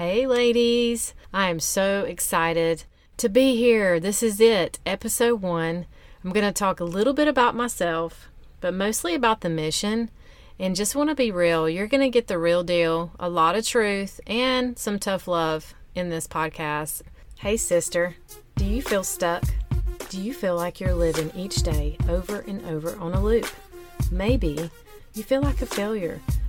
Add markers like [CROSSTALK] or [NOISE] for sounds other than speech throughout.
Hey, ladies. I am so excited to be here. This is it, episode one. I'm going to talk a little bit about myself, but mostly about the mission. And just want to be real. You're going to get the real deal, a lot of truth, and some tough love in this podcast. Hey, sister, do you feel stuck? Do you feel like you're living each day over and over on a loop? Maybe you feel like a failure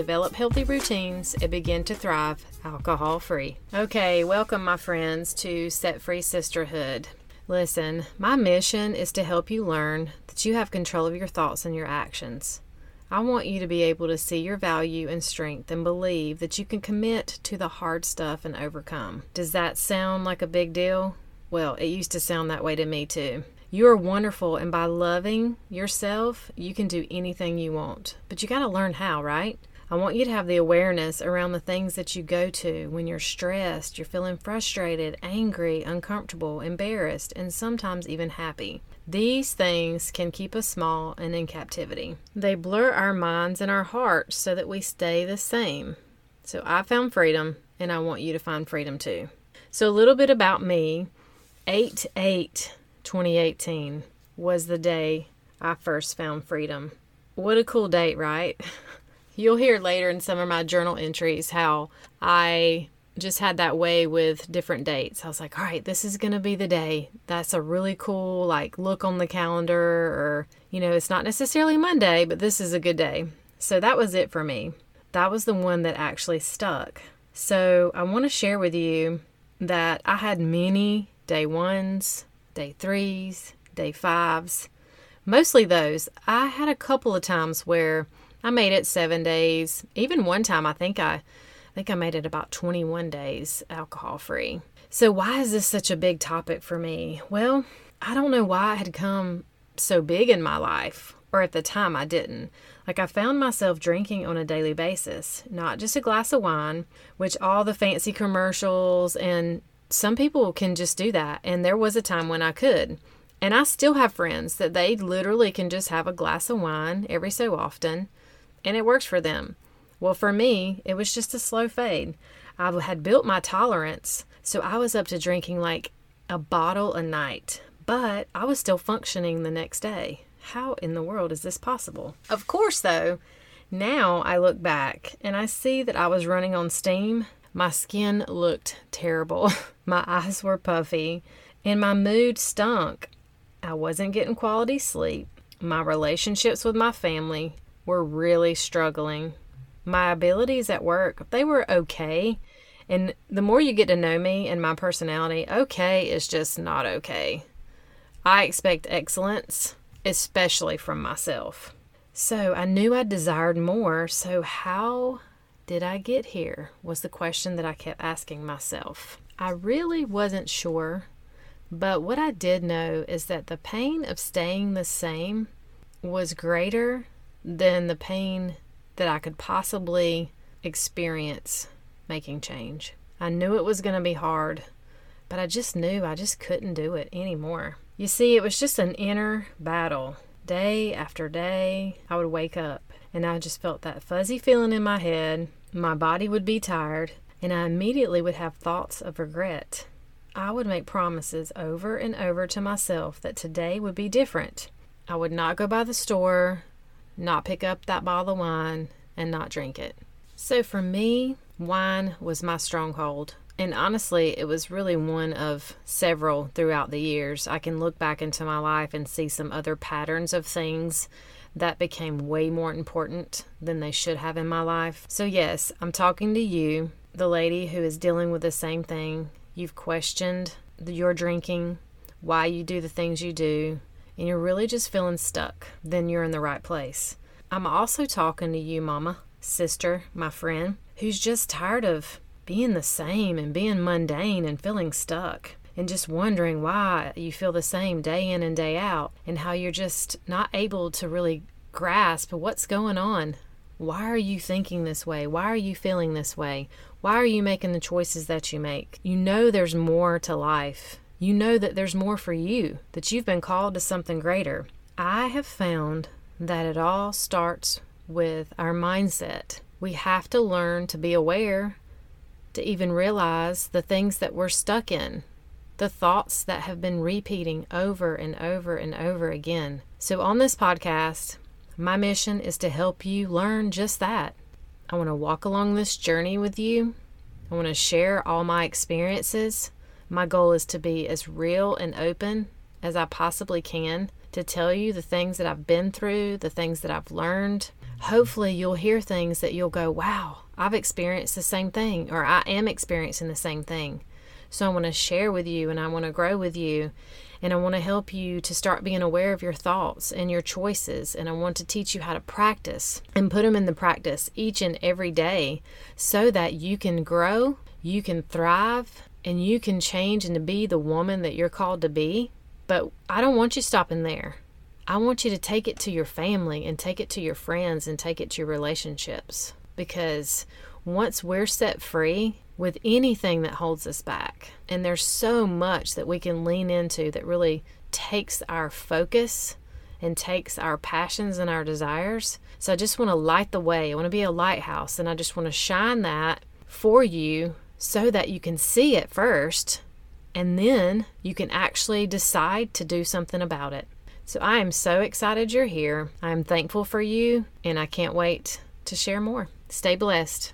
develop healthy routines, and begin to thrive alcohol free. Okay, welcome, my friends, to Set Free Sisterhood. Listen, my mission is to help you learn that you have control of your thoughts and your actions. I want you to be able to see your value and strength and believe that you can commit to the hard stuff and overcome. Does that sound like a big deal? Well, it used to sound that way to me too. You are wonderful, and by loving yourself, you can do anything you want. But you got to learn how, right? I want you to have the awareness around the things that you go to when you're stressed, you're feeling frustrated, angry, uncomfortable, embarrassed, and sometimes even happy. These things can keep us small and in captivity. They blur our minds and our hearts so that we stay the same. So I found freedom, and I want you to find freedom too. So, a little bit about me 8 8 2018 was the day I first found freedom. What a cool date, right? [LAUGHS] You'll hear later in some of my journal entries how I just had that way with different dates. I was like, all right, this is going to be the day. That's a really cool, like, look on the calendar, or, you know, it's not necessarily Monday, but this is a good day. So that was it for me. That was the one that actually stuck. So I want to share with you that I had many day ones, day threes, day fives, mostly those. I had a couple of times where I made it seven days. Even one time, I think I, I think I made it about 21 days alcohol free. So why is this such a big topic for me? Well, I don't know why it had come so big in my life, or at the time I didn't. Like I found myself drinking on a daily basis, not just a glass of wine, which all the fancy commercials and some people can just do that. And there was a time when I could. And I still have friends that they literally can just have a glass of wine every so often and it works for them. Well, for me, it was just a slow fade. I had built my tolerance, so I was up to drinking like a bottle a night, but I was still functioning the next day. How in the world is this possible? Of course, though, now I look back and I see that I was running on steam. My skin looked terrible, [LAUGHS] my eyes were puffy, and my mood stunk. I wasn't getting quality sleep. My relationships with my family were really struggling. My abilities at work, they were okay. And the more you get to know me and my personality, okay is just not okay. I expect excellence, especially from myself. So I knew I desired more. So, how did I get here? Was the question that I kept asking myself. I really wasn't sure, but what I did know is that the pain of staying the same was greater than the pain that I could possibly experience making change. I knew it was going to be hard, but I just knew I just couldn't do it anymore. You see, it was just an inner battle. Day after day, I would wake up and I just felt that fuzzy feeling in my head. My body would be tired, and I immediately would have thoughts of regret. I would make promises over and over to myself that today would be different. I would not go by the store not pick up that bottle of wine, and not drink it. So for me, wine was my stronghold, And honestly, it was really one of several throughout the years. I can look back into my life and see some other patterns of things that became way more important than they should have in my life. So, yes, I'm talking to you, the lady who is dealing with the same thing. You've questioned your drinking, why you do the things you do, and you're really just feeling stuck. Then you're in the right place. I'm also talking to you, mama, sister, my friend, who's just tired of being the same and being mundane and feeling stuck and just wondering why you feel the same day in and day out and how you're just not able to really grasp what's going on. Why are you thinking this way? Why are you feeling this way? Why are you making the choices that you make? You know there's more to life. You know that there's more for you, that you've been called to something greater. I have found that it all starts with our mindset. We have to learn to be aware, to even realize the things that we're stuck in, the thoughts that have been repeating over and over and over again. So, on this podcast, my mission is to help you learn just that. I want to walk along this journey with you. I want to share all my experiences. My goal is to be as real and open as I possibly can to tell you the things that I've been through, the things that I've learned. Hopefully, you'll hear things that you'll go, wow, I've experienced the same thing, or I am experiencing the same thing. So I want to share with you and I want to grow with you and I want to help you to start being aware of your thoughts and your choices. And I want to teach you how to practice and put them in the practice each and every day so that you can grow, you can thrive, and you can change and to be the woman that you're called to be. But I don't want you stopping there. I want you to take it to your family and take it to your friends and take it to your relationships. Because once we're set free with anything that holds us back. And there's so much that we can lean into that really takes our focus and takes our passions and our desires. So I just want to light the way. I want to be a lighthouse and I just want to shine that for you so that you can see it first and then you can actually decide to do something about it. So I am so excited you're here. I'm thankful for you and I can't wait to share more. Stay blessed.